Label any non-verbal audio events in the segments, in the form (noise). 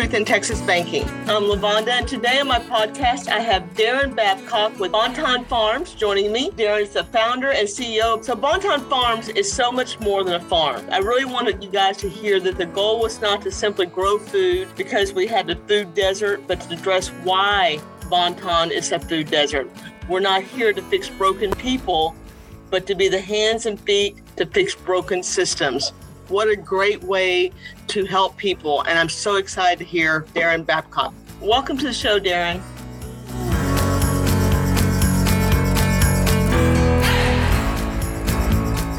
Truth in Texas Banking. I'm Lavonda, and today on my podcast, I have Darren Babcock with Bonton Farms joining me. Darren is the founder and CEO. So, Bonton Farms is so much more than a farm. I really wanted you guys to hear that the goal was not to simply grow food because we had the food desert, but to address why Bonton is a food desert. We're not here to fix broken people, but to be the hands and feet to fix broken systems. What a great way to help people. And I'm so excited to hear Darren Babcock. Welcome to the show, Darren.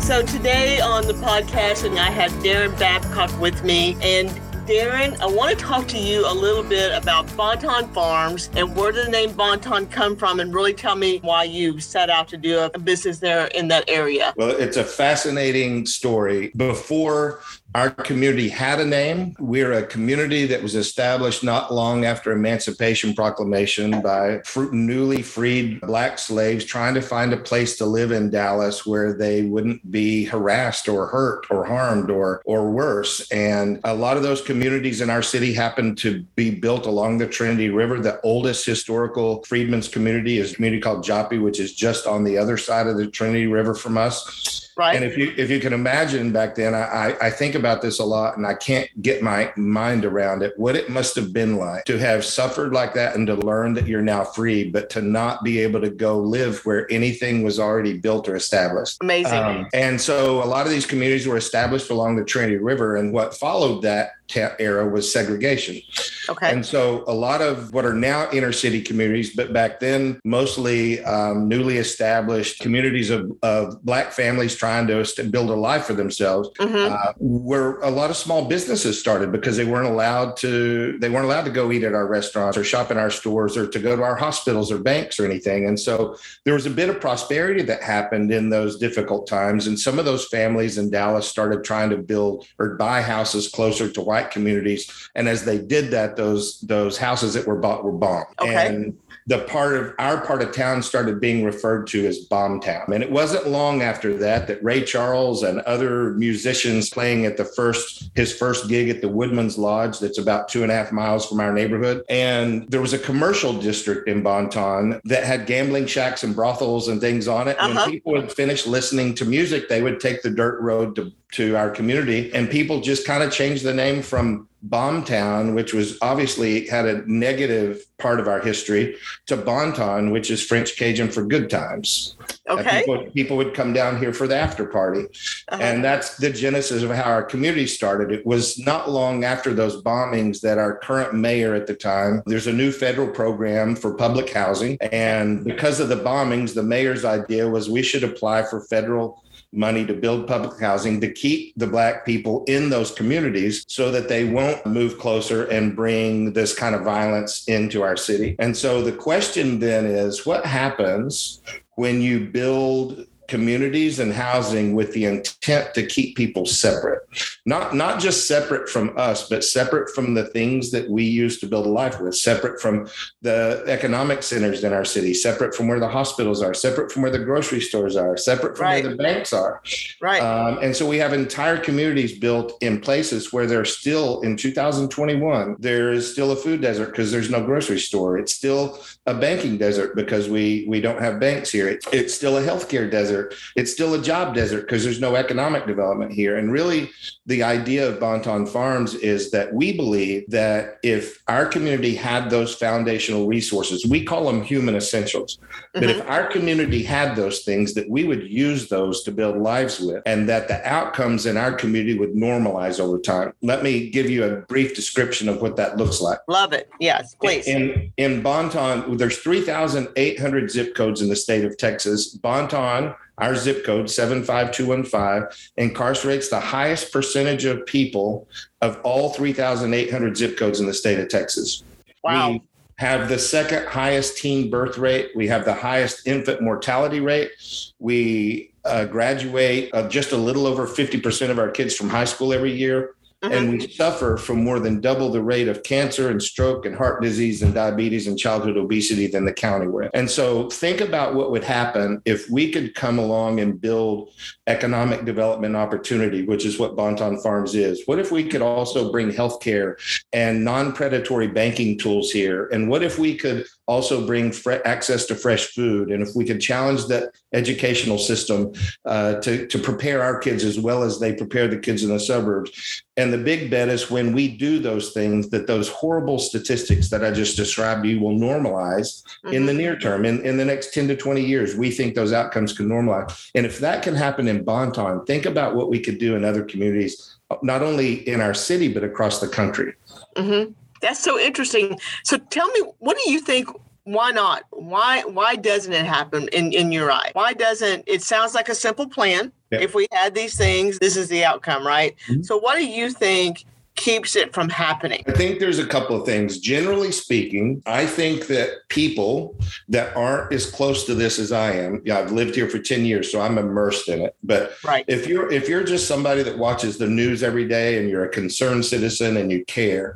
So today on the podcast, and I have Darren Babcock with me. And Darren, I want to talk to you a little bit about Bonton Farms and where did the name Bonton come from, and really tell me why you set out to do a business there in that area. Well, it's a fascinating story. Before our community had a name. We're a community that was established not long after Emancipation Proclamation by newly freed Black slaves trying to find a place to live in Dallas where they wouldn't be harassed or hurt or harmed or, or worse. And a lot of those communities in our city happen to be built along the Trinity River. The oldest historical freedmen's community is a community called Joppy, which is just on the other side of the Trinity River from us. Right. And if you if you can imagine back then, I, I think about this a lot and I can't get my mind around it. What it must have been like to have suffered like that and to learn that you're now free, but to not be able to go live where anything was already built or established. Amazing. Um, and so a lot of these communities were established along the Trinity River. And what followed that era was segregation. Okay. And so a lot of what are now inner city communities, but back then mostly um, newly established communities of, of Black families trying to build a life for themselves, mm-hmm. uh, where a lot of small businesses started because they weren't allowed to they weren't allowed to go eat at our restaurants or shop in our stores or to go to our hospitals or banks or anything. And so there was a bit of prosperity that happened in those difficult times. And some of those families in Dallas started trying to build or buy houses closer to white white communities. And as they did that, those those houses that were bought were bombed. Okay. And the part of our part of town started being referred to as Bomb Town. And it wasn't long after that that Ray Charles and other musicians playing at the first his first gig at the Woodman's Lodge, that's about two and a half miles from our neighborhood. And there was a commercial district in Bonton that had gambling shacks and brothels and things on it. Uh-huh. When people would finish listening to music, they would take the dirt road to to our community. And people just kind of changed the name from Bombtown, which was obviously had a negative part of our history, to Bonton, which is French Cajun for good times. Okay. People, people, would come down here for the after party. Uh-huh. And that's the genesis of how our community started. It was not long after those bombings that our current mayor at the time, there's a new federal program for public housing. And because of the bombings, the mayor's idea was we should apply for federal money to build public housing to keep the black people in those communities so that they won't move closer and bring this kind of violence into our city. And so the question then is what happens when you build communities and housing with the intent to keep people separate. Not not just separate from us but separate from the things that we use to build a life with separate from the economic centers in our city separate from where the hospitals are separate from where the grocery stores are separate from right. where the banks are. Right. Um, and so we have entire communities built in places where there's still in 2021 there is still a food desert because there's no grocery store. It's still a banking desert because we we don't have banks here. It, it's still a healthcare desert desert. It's still a job desert because there's no economic development here. And really, the idea of Bonton Farms is that we believe that if our community had those foundational resources, we call them human essentials. Mm-hmm. But if mm-hmm. our community had those things, that we would use those to build lives with, and that the outcomes in our community would normalize over time. Let me give you a brief description of what that looks like. Love it. Yes, please. In in Bonton, there's 3,800 zip codes in the state of Texas. Bonton our zip code 75215 incarcerates the highest percentage of people of all 3,800 zip codes in the state of Texas. Wow. We have the second highest teen birth rate. We have the highest infant mortality rate. We uh, graduate uh, just a little over 50% of our kids from high school every year. Mm-hmm. And we suffer from more than double the rate of cancer and stroke and heart disease and diabetes and childhood obesity than the county we're in. And so think about what would happen if we could come along and build economic development opportunity, which is what Bonton Farms is. What if we could also bring healthcare and non predatory banking tools here? And what if we could also bring fre- access to fresh food? And if we could challenge that educational system uh, to, to prepare our kids as well as they prepare the kids in the suburbs. And the big bet is when we do those things, that those horrible statistics that I just described to you will normalize mm-hmm. in the mm-hmm. near term. In, in the next 10 to 20 years, we think those outcomes can normalize. And if that can happen in Bonton, think about what we could do in other communities, not only in our city, but across the country. Mm-hmm. That's so interesting. So tell me, what do you think why not? Why why doesn't it happen in in your eye why doesn't it sounds like a simple plan. If we had these things this is the outcome right? Mm-hmm. so what do you think keeps it from happening? I think there's a couple of things. Generally speaking, I think that people that aren't as close to this as I am, yeah, I've lived here for 10 years, so I'm immersed in it. But right. if you're if you're just somebody that watches the news every day and you're a concerned citizen and you care,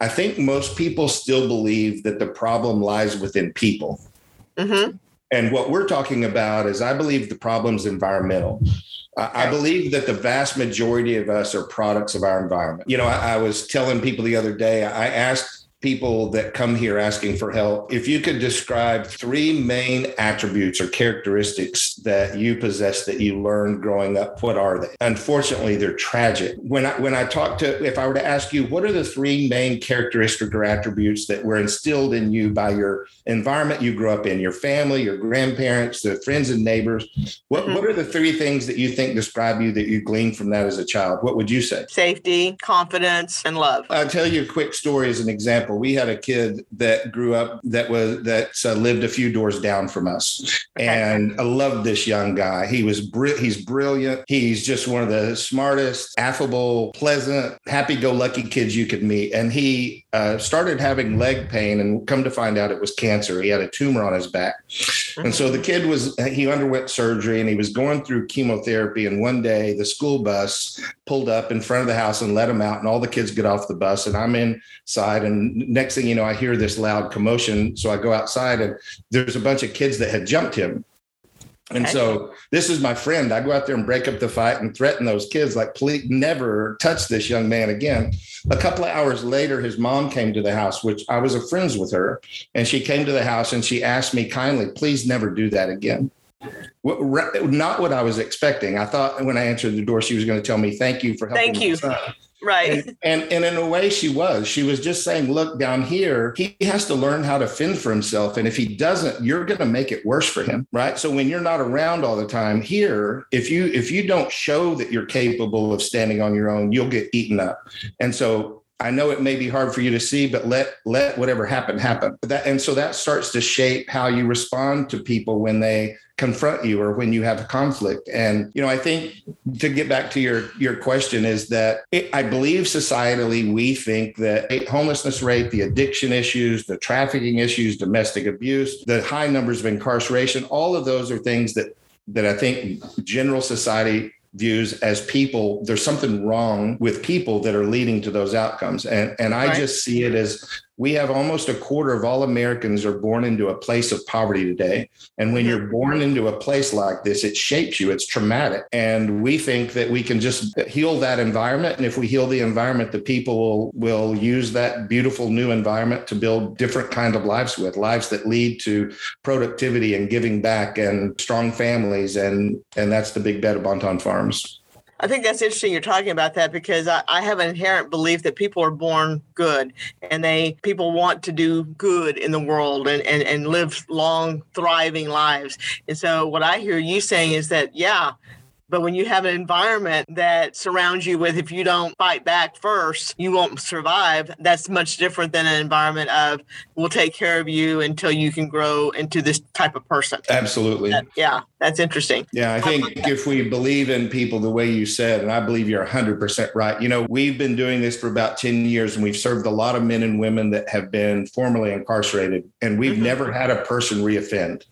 I think most people still believe that the problem lies within people. Mm-hmm. And what we're talking about is I believe the problem's environmental. I believe that the vast majority of us are products of our environment. You know, I, I, was telling people the other day, I asked people that come here asking for help, if you could describe three main attributes or characteristics that you possess that you learned growing up, what are they? Unfortunately, they're tragic. When I when I talk to if I were to ask you what are the three main characteristics or attributes that were instilled in you by your environment you grew up in, your family, your grandparents, the friends and neighbors, what mm-hmm. what are the three things that you think describe you that you gleaned from that as a child? What would you say? Safety, confidence, and love. I'll tell you a quick story as an example example, we had a kid that grew up that was that uh, lived a few doors down from us, and I loved this young guy. He was br- he's brilliant. He's just one of the smartest, affable, pleasant, happy-go-lucky kids you could meet. And he uh, started having leg pain, and come to find out it was cancer. He had a tumor on his back, and so the kid was he underwent surgery, and he was going through chemotherapy. And one day, the school bus pulled up in front of the house and let him out, and all the kids get off the bus, and I'm inside, and next thing you know, I hear this loud commotion. So I go outside and there's a bunch of kids that had jumped him. And okay. so this is my friend. I go out there and break up the fight and threaten those kids, like, please never touch this young man again. A couple of hours later, his mom came to the house, which I was a friends with her. And she came to the house and she asked me kindly, please never do that again. Not what I was expecting. I thought when I answered the door, she was going to tell me, thank you for helping Thank you. Right. And, and, and in a way she was. She was just saying, look, down here, he has to learn how to fend for himself. And if he doesn't, you're going to make it worse for him. Right. So when you're not around all the time here, if you if you don't show that you're capable of standing on your own, you'll get eaten up. And so I know it may be hard for you to see, but let let whatever happen happen. That and so that starts to shape how you respond to people when they confront you or when you have a conflict. And you know, I think to get back to your your question is that it, I believe societally we think that homelessness rate, the addiction issues, the trafficking issues, domestic abuse, the high numbers of incarceration, all of those are things that that I think general society views as people there's something wrong with people that are leading to those outcomes and and i right. just see it as we have almost a quarter of all americans are born into a place of poverty today. And when you're born into a place like this it shapes you. It's traumatic. And we think that we can just heal that environment. And if we heal the environment the people will will use that beautiful new environment to build different kind of lives with lives that lead to productivity and giving back and strong families and and that's the big bet of bonton farm farms. I think that's interesting you're talking about that because I, I, have an inherent belief that people are born good and they people want to do good in the world and, and, and live long, thriving lives. And so what I hear you saying is that, yeah, but when you have an environment that surrounds you with, if you don't fight back first, you won't survive. That's much different than an environment of, we'll take care of you until you can grow into this type of person. Absolutely. That, yeah, that's interesting. Yeah, I think if we believe in people the way you said, and I believe you're 100% right, you know, we've been doing this for about 10 years and we've served a lot of men and women that have been formerly incarcerated, and we've mm-hmm. never had a person reoffend.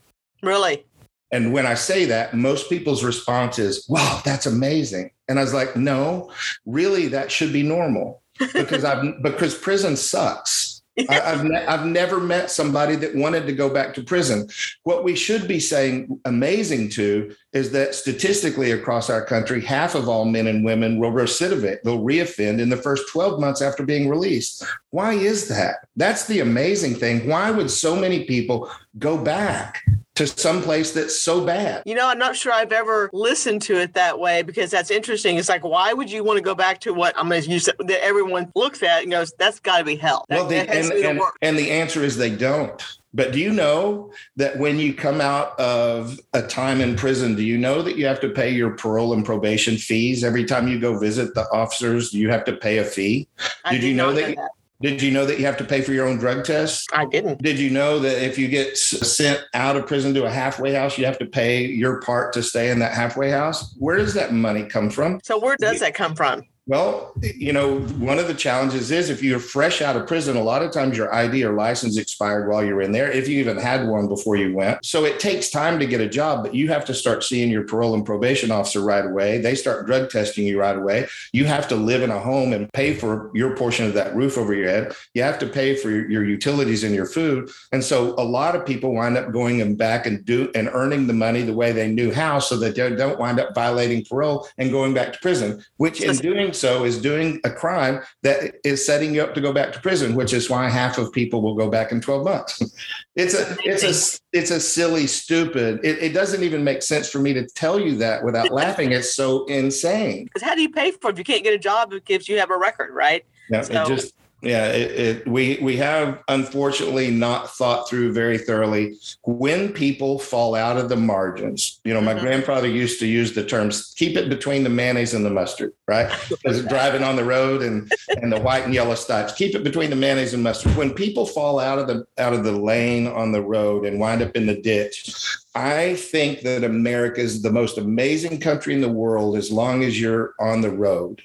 Really? And when I say that, most people's response is, wow, that's amazing. And I was like, no, really, that should be normal because I've (laughs) because prison sucks. I, (laughs) have ne- I've never met somebody that wanted to go back to prison. What we should be saying amazing to is that statistically across our country, half of all men and women will recidivate, they'll reoffend in the first 12 months after being released. Why is that? That's the amazing thing. Why would so many people go back? To some place that's so bad. You know, I'm not sure I've ever listened to it that way because that's interesting. It's like, why would you want to go back to what I'm going to use that everyone looks at and goes, that's got to be hell. That, well, and, and, and the answer is they don't. But do you know that when you come out of a time in prison, do you know that you have to pay your parole and probation fees every time you go visit the officers? Do You have to pay a fee. I did, you know, know that? that? Did you know that you have to pay for your own drug test? I didn't. Did you know that if you get sent out of prison to a halfway house, you have to pay your part to stay in that halfway house? Where does that money come from? So, where does that come from? Well, you know, one of the challenges is if you're fresh out of prison, a lot of times your ID or license expired while you're in there, if you even had one before you went. So it takes time to get a job, but you have to start seeing your parole and probation officer right away. They start drug testing you right away. You have to live in a home and pay for your portion of that roof over your head. You have to pay for your, utilities and your food. And so a lot of people wind up going and back and do and earning the money the way they knew how so that they don't wind up violating parole and going back to prison, which in doing so is doing a crime that is setting you up to go back to prison, which is why half of people will go back in 12 months. (laughs) it's a it's a it's a silly, stupid. It, it doesn't even make sense for me to tell you that without (laughs) laughing. It's so insane. Because how do you pay for it if you can't get a job if you have a record, right? Yeah, so. it just yeah, it, it, we we have unfortunately not thought through very thoroughly when people fall out of the margins. You know, my mm-hmm. grandfather used to use the terms "keep it between the mayonnaise and the mustard," right? (laughs) Driving on the road and and the white and yellow stripes, keep it between the mayonnaise and mustard. When people fall out of the out of the lane on the road and wind up in the ditch, I think that America is the most amazing country in the world as long as you're on the road.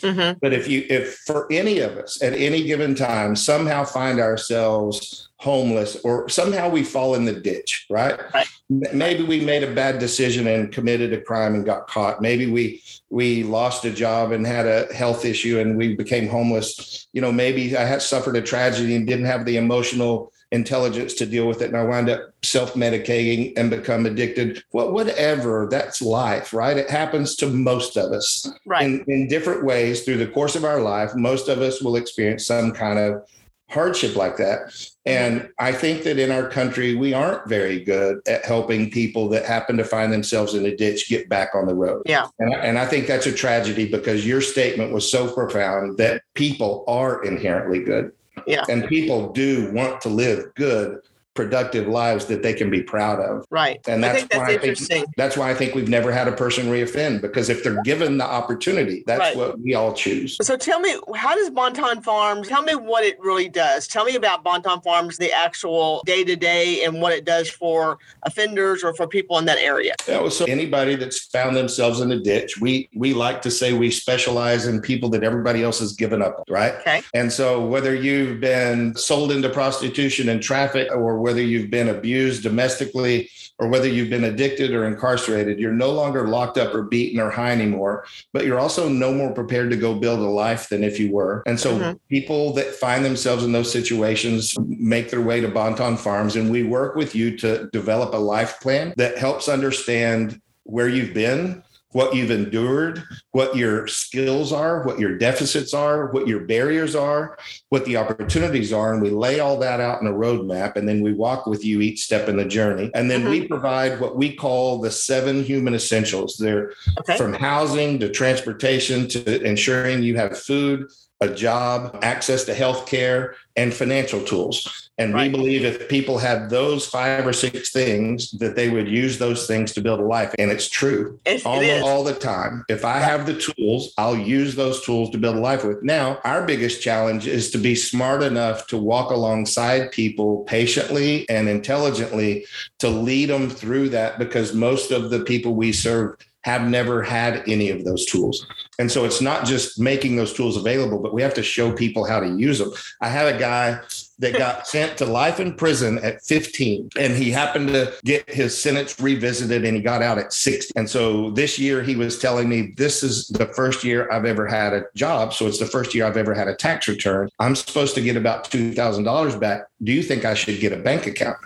Mm-hmm. But if you, if for any of us at any given time somehow find ourselves homeless or somehow we fall in the ditch, right? right? Maybe we made a bad decision and committed a crime and got caught. Maybe we we lost a job and had a health issue and we became homeless. You know, maybe I had suffered a tragedy and didn't have the emotional intelligence to deal with it and I wind up self-medicating and become addicted. Well, whatever, that's life, right? It happens to most of us right. in, in different ways through the course of our life. Most of us will experience some kind of hardship like that. And I think that in our country, we aren't very good at helping people that happen to find themselves in a ditch get back on the road. Yeah. And I, and I think that's a tragedy because your statement was so profound that people are inherently good. Yeah. And people do want to live good productive lives that they can be proud of. Right. And that's, that's why I think that's why I think we've never had a person reoffend because if they're given the opportunity, that's right. what we all choose. So tell me, how does Bonton Farms? Tell me what it really does. Tell me about Bonton Farms, the actual day to day, and what it does for offenders or for people in that area. Yeah, so anybody that's found themselves in a ditch, we we like to say we specialize in people that everybody else has given up, right? Okay. And so whether you've been sold into prostitution and traffic or whether you've been abused domestically or whether you've been addicted or incarcerated, you're no longer locked up or beaten or high anymore, but you're also no more prepared to go build a life than if you were. And so mm-hmm. people that find themselves in those situations make their way to Bonton Farms, and we work with you to develop a life plan that helps understand where you've been what you've endured, what your skills are, what your deficits are, what your barriers are, what the opportunities are. And we lay all that out in a roadmap. And then we walk with you each step in the journey. And then mm-hmm. we provide what we call the seven human essentials. They're okay. from housing to transportation to ensuring you have food, a job, access to health care, and financial tools. And right. we believe if people have those five or six things, that they would use those things to build a life. And it's true it, all, it all the time. If I right. have the tools, I'll use those tools to build a life with. Now, our biggest challenge is to be smart enough to walk alongside people patiently and intelligently to lead them through that because most of the people we serve have never had any of those tools. And so it's not just making those tools available, but we have to show people how to use them. I had a guy that got (laughs) sent to life in prison at 15. And he happened to get his sentence revisited and he got out at 60. And so this year he was telling me, This is the first year I've ever had a job. So it's the first year I've ever had a tax return. I'm supposed to get about $2,000 back. Do you think I should get a bank account?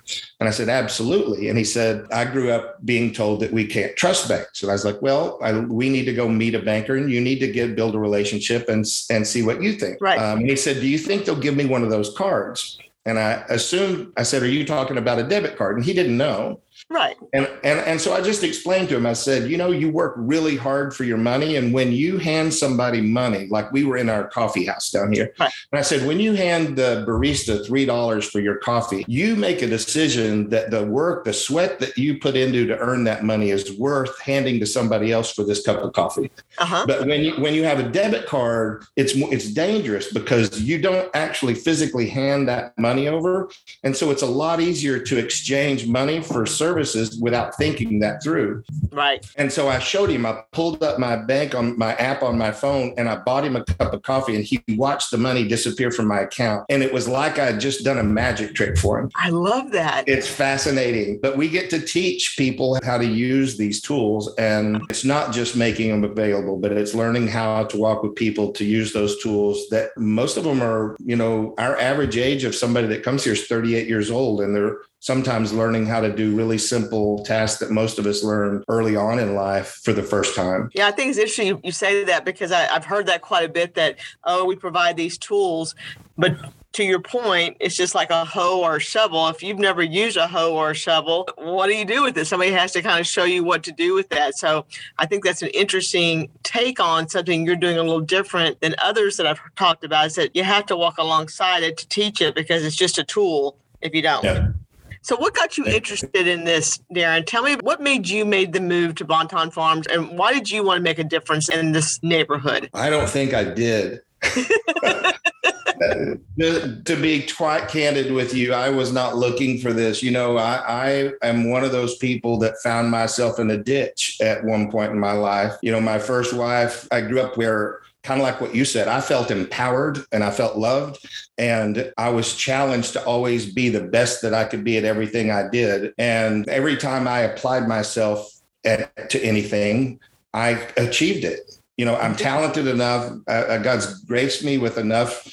And I said, Absolutely. And he said, I grew up being told that we can't trust banks. And I was like, Well, I, we need to go meet a banker and you need to get build a relationship and, and see what you think. Right. Um, and he said, Do you think they'll give me one of those cards? And I assumed, I said, Are you talking about a debit card? And he didn't know. Right. And, and and so I just explained to him, I said, you know, you work really hard for your money. And when you hand somebody money, like we were in our coffee house down here, right. and I said, when you hand the barista three dollars for your coffee, you make a decision that the work, the sweat that you put into to earn that money is worth handing to somebody else for this cup of coffee. Uh-huh. But when you when you have a debit card, it's it's dangerous because you don't actually physically hand that money over, and so it's a lot easier to exchange money for service services without thinking that through. Right. And so I showed him, I pulled up my bank on my app on my phone and I bought him a cup of coffee and he watched the money disappear from my account. And it was like I had just done a magic trick for him. I love that. It's fascinating. But we get to teach people how to use these tools. And it's not just making them available, but it's learning how to walk with people to use those tools that most of them are, you know, our average age of somebody that comes here is 38 years old and they're sometimes learning how to do really simple tasks that most of us learn early on in life for the first time. Yeah, I think it's interesting you say that because I, have heard that quite a bit that, oh, we provide these tools, but to your point, it's just like a hoe or a shovel. If you've never used a hoe or a shovel, what do you do with it? Somebody has to kind of show you what to do with that. So I think that's an interesting take on something you're doing a little different than others that I've talked about. Is that you have to walk alongside it to teach it because it's just a tool if you don't. Yeah. So, what got you interested in this, Darren? Tell me what made you made the move to Bonton Farms, and why did you want to make a difference in this neighborhood? I don't think I did. (laughs) (laughs) to, to, be quite candid with you, I was not looking for this. You know, I, I am one of those people that found myself in a ditch at one point in my life. You know, my first wife, I grew up where kind of like what you said, I felt empowered and I felt loved. And I was challenged to always be the best that I could be at everything I did. And every time I applied myself at, to anything, I achieved it. You know, I'm talented enough. Uh, uh God's graced me with enough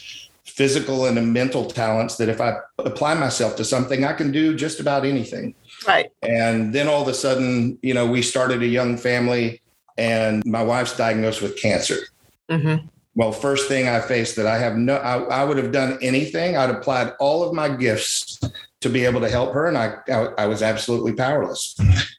physical and mental talents that if I apply myself to something, I can do just about anything. Right. And then all of a sudden, you know, we started a young family and my wife's diagnosed with cancer. Mm-hmm. Well, first thing I faced that I have no, I, I, would have done anything. I'd applied all of my gifts to be able to help her, and I, I, I was absolutely powerless.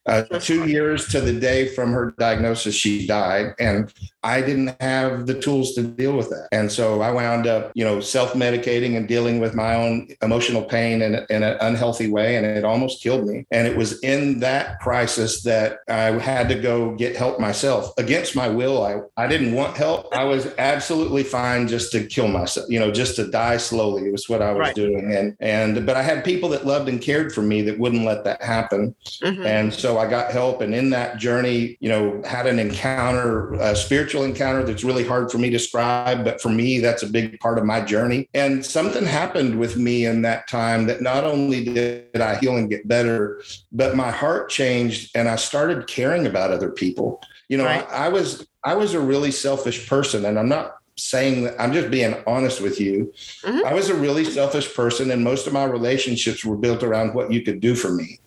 Uh, two years to the day from her diagnosis, she died, and I didn't have the tools to deal with that. And so I wound up, you know, self-medicating and dealing with my own emotional pain in, in an unhealthy way, and it almost killed me. And it was in that crisis that I had to go get help myself against my will. I, I didn't want help. I was absolutely fine just to kill myself, you know, just to die slowly. It was what I was right. doing. And and but I had people that loved and cared for me that wouldn't let that happen. Mm-hmm. And so I got help. And in that journey, you know, had an encounter, a spiritual encounter that's really hard for me to describe. But for me, that's a big part of my journey. And something happened with me in that time that not only did I heal and get better, but my heart changed and I started caring about other people. You know, right. I, I was I was a really selfish person, and I'm not saying that I'm just being honest with you. Mm-hmm. I was a really selfish person, and most of my relationships were built around what you could do for me.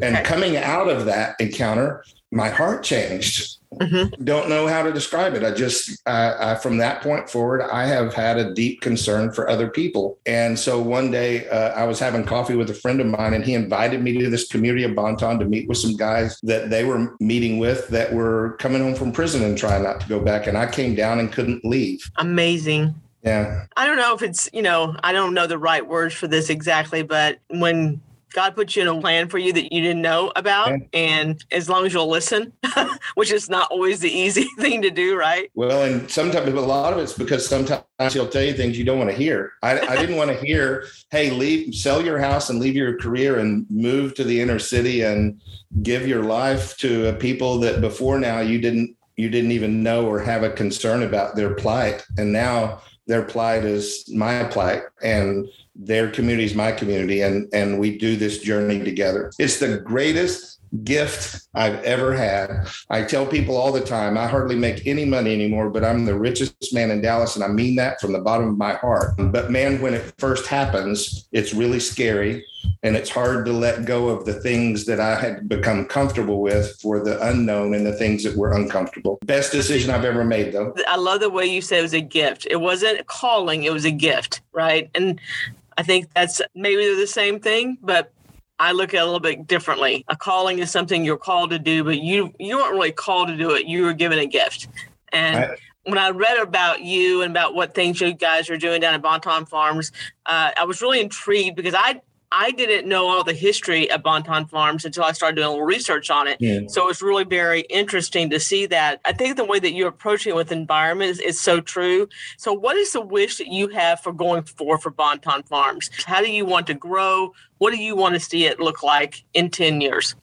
And okay. coming out of that encounter, my heart changed. Mm-hmm. Don't know how to describe it. I just, uh, from that point forward, I have had a deep concern for other people. And so one day uh, I was having coffee with a friend of mine, and he invited me to this community of Bonton to meet with some guys that they were meeting with that were coming home from prison and trying not to go back. And I came down and couldn't leave. Amazing. Yeah. I don't know if it's, you know, I don't know the right words for this exactly, but when God put you in a plan for you that you didn't know about. Yeah. And as long as you'll listen, (laughs) which is not always the easy (laughs) thing to do, right? Well, and sometimes, a lot of it's because sometimes he'll tell you things you don't want to hear. I, I didn't want to (laughs) hear, hey, leave, sell your house and leave your career and move to the inner city and give your life to people that before now you didn't you didn't even know or have a concern about their plight. And now their plight is my plight and their community is my community and and we do this journey together. It's the greatest gift I've ever had. I tell people all the time, I hardly make any money anymore, but I'm the richest man in Dallas. And I mean that from the bottom of my heart. But man, when it first happens, it's really scary. And it's hard to let go of the things that I had become comfortable with for the unknown and the things that were uncomfortable. Best decision I've ever made, though. I love the way you said it was a gift. It wasn't calling, it was a gift, right? And I think that's maybe the same thing, but I look at it a little bit differently. A calling is something you're called to do, but you you weren't really called to do it. You were given a gift. And I, when I read about you and about what things you guys are doing down at Bonton Farms, uh, I was really intrigued because I I didn't know all the history of Bonton Farms until I started doing a little research on it. Yeah. So it's really very interesting to see that. I think the way that you're approaching it with environment is, is so true. So, what is the wish that you have for going forward for Bonton Farms? How do you want to grow? What do you want to see it look like in 10 years?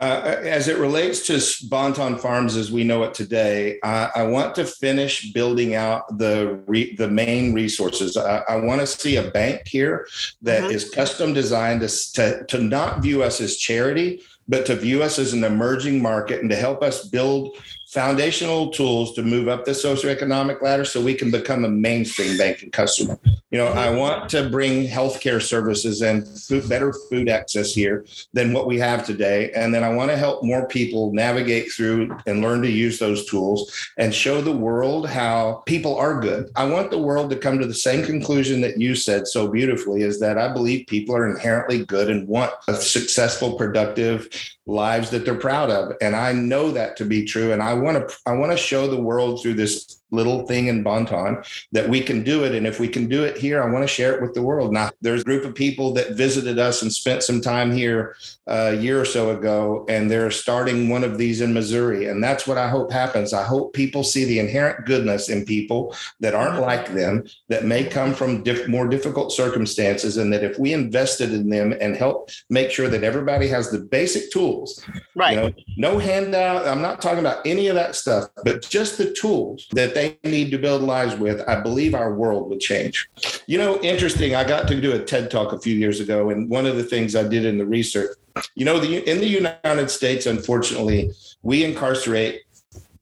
Uh, as it relates to Bonton Farms as we know it today, I, I want to finish building out the re, the main resources. I, I want to see a bank here that mm-hmm. is custom designed to, to, to not view us as charity, but to view us as an emerging market and to help us build foundational tools to move up the socioeconomic ladder so we can become a mainstream banking customer. You know, I want to bring healthcare services and food, better food access here than what we have today. And then I want to help more people navigate through and learn to use those tools and show the world how people are good. I want the world to come to the same conclusion that you said so beautifully is that I believe people are inherently good and want a successful, productive, lives that they're proud of and i know that to be true and i want to i want to show the world through this little thing in Bonton that we can do it. And if we can do it here, I want to share it with the world. Now, there's a group of people that visited us and spent some time here uh, a year or so ago, and they're starting one of these in Missouri. And that's what I hope happens. I hope people see the inherent goodness in people that aren't like them, that may come from diff- more difficult circumstances, and that if we invested in them and help make sure that everybody has the basic tools, right? You know, no handout. I'm not talking about any of that stuff, but just the tools that they need to build lives with, I believe our world would change. You know, interesting. I got to do a TED talk a few years ago, and one of the things I did in the research, you know, the, in the United States, unfortunately, we incarcerate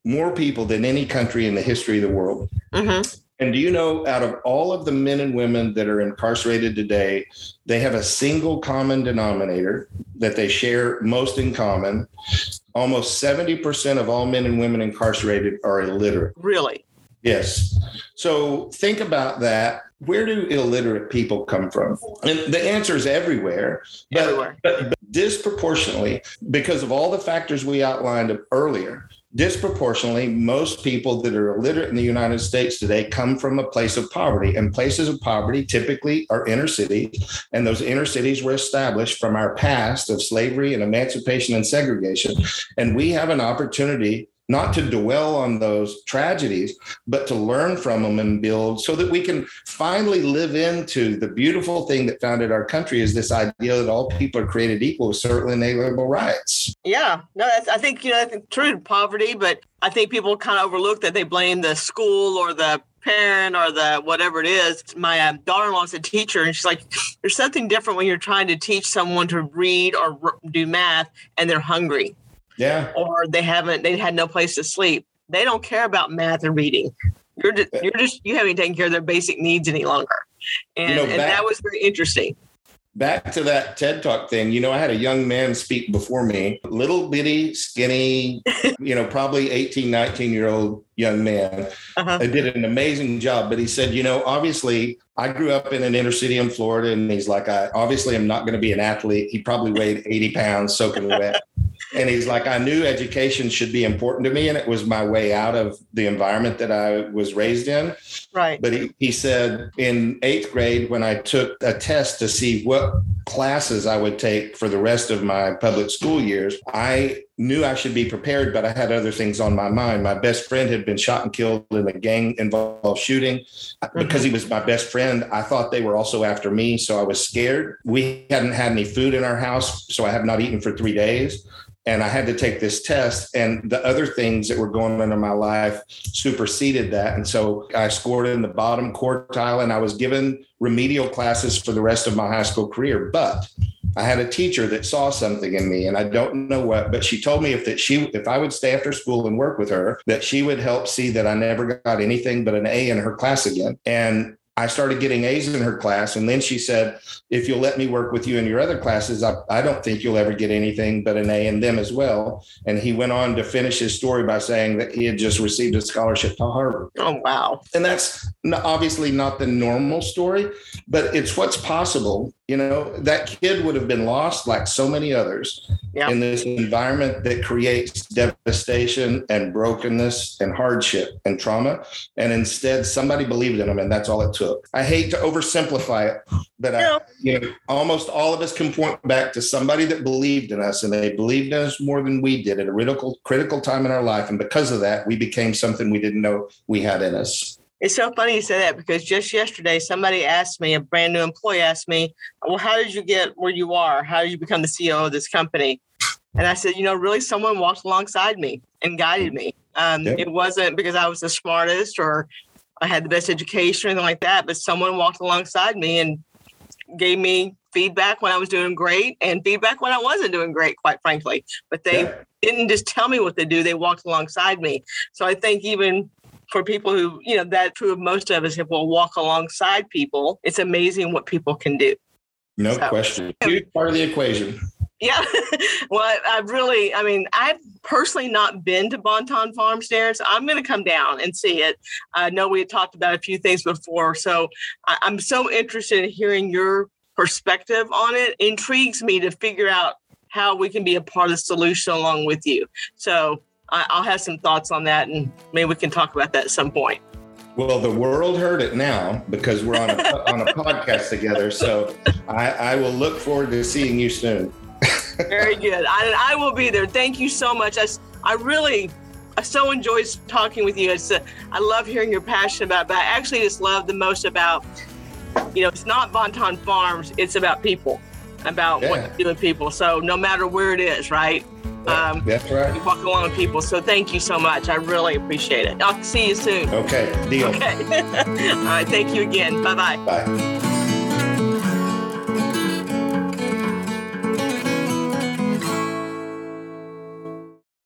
more people than any country in the history of the world. Mm-hmm. And do you know, out of all of the men and women that are incarcerated today, they have a single common denominator that they share most in common. Almost 70% of all men and women incarcerated are illiterate. Really? Yes. So think about that. Where do illiterate people come from? And the answer is everywhere. But, everywhere. But, but disproportionately, because of all the factors we outlined earlier, disproportionately, most people that are illiterate in the United States today come from a place of poverty. And places of poverty typically are inner cities. And those inner cities were established from our past of slavery and emancipation and segregation. And we have an opportunity not to dwell on those tragedies, but to learn from them and build so that we can finally live into the beautiful thing that founded our country is this idea that all people are created equal with certain inalienable rights. Yeah, no, I think, you know, think true poverty, but I think people kind of overlook that they blame the school or the parent or the whatever it is. My um, daughter-in-law is a teacher, and she's like, "There's something different when you're trying to teach someone to read or do math, and they're hungry." Yeah. Or they haven't, they had no place to sleep. They don't care about math and reading. You're just, you're just, you haven't taken care of their basic needs any longer. And, you know, and that was very interesting. Back to that TED Talk thing, you know, I had a young man speak before me, little bitty, skinny, (laughs) you know, probably 18, 19 year old young man. Uh-huh. did an amazing job. But he said, you know, obviously I grew up in an inner city in Florida. And he's like, I obviously I'm not going to be an athlete. He probably weighed 80 pounds soaking wet and he's like, I knew education should be important to me, and it was my way out of the environment that I was raised in. Right. But he, he said in eighth grade, when I took a test to see what classes I would take for the rest of my public school years, I knew I should be prepared, but I had other things on my mind. My best friend had been shot and killed in a gang involved shooting. Mm-hmm. Because he was my best friend, I thought they were also after me. So I was scared. We hadn't had any food in our house. So I have not eaten for three days. And I had to take this test. And the other things that were going on in my life superseded that. And so I scored in the bottom quartile, and I was given remedial classes for the rest of my high school career. But I had a teacher that saw something in me, and I don't know what, but she told me if that she if I would stay after school and work with her, that she would help see that I never got anything but an A in her class again. And I started getting A's in her class. And then she said, if you'll let me work with you in your other classes, I, I, don't think you'll ever get anything but an A in them as well. And he went on to finish his story by saying that he had just received a scholarship to Harvard. Oh, wow. And that's obviously not the normal story, but it's what's possible you know, that kid would have been lost like so many others yep. in this environment that creates devastation and brokenness and hardship and trauma. And instead, somebody believed in him, and that's all it took. I hate to oversimplify it, but no. I, you know, almost all of us can point back to somebody that believed in us, and they believed in us more than we did at a critical, critical time in our life. And because of that, we became something we didn't know we had in us. It's so funny you say that because just yesterday somebody asked me, a brand new employee asked me, Well, how did you get where you are? How did you become the CEO of this company? And I said, you know, really someone walked alongside me and guided me. Um, yep. It wasn't because I was the smartest or I had the best education or anything like that, but someone walked alongside me and gave me feedback when I was doing great and feedback when I wasn't doing great, quite frankly. But they yeah. didn't just tell me what to do, they walked alongside me. So I think even for people who, you know, that's true of most of us, if we'll walk alongside people, it's amazing what people can do. No so, question. Huge part of the equation. Yeah. (laughs) well, I've really, I mean, I've personally not been to Bonton Farms, Darren, so I'm going to come down and see it. I know we had talked about a few things before, so I'm so interested in hearing your perspective on it. Intrigues me to figure out how we can be a part of the solution along with you. So I'll have some thoughts on that, and maybe we can talk about that at some point. Well, the world heard it now because we're on a (laughs) on a podcast together. So I, I will look forward to seeing you soon. Very good. I, I will be there. Thank you so much. I, I really I so enjoy talking with you. It's, uh, I love hearing your passion about, but I actually just love the most about, you know, it's not Bonton Farms, it's about people, about yeah. what you do with people. So no matter where it is, right? Um, That's right. You walk along with people. So thank you so much. I really appreciate it. I'll see you soon. Okay. Deal. Okay. (laughs) All right. Thank you again. Bye-bye. Bye.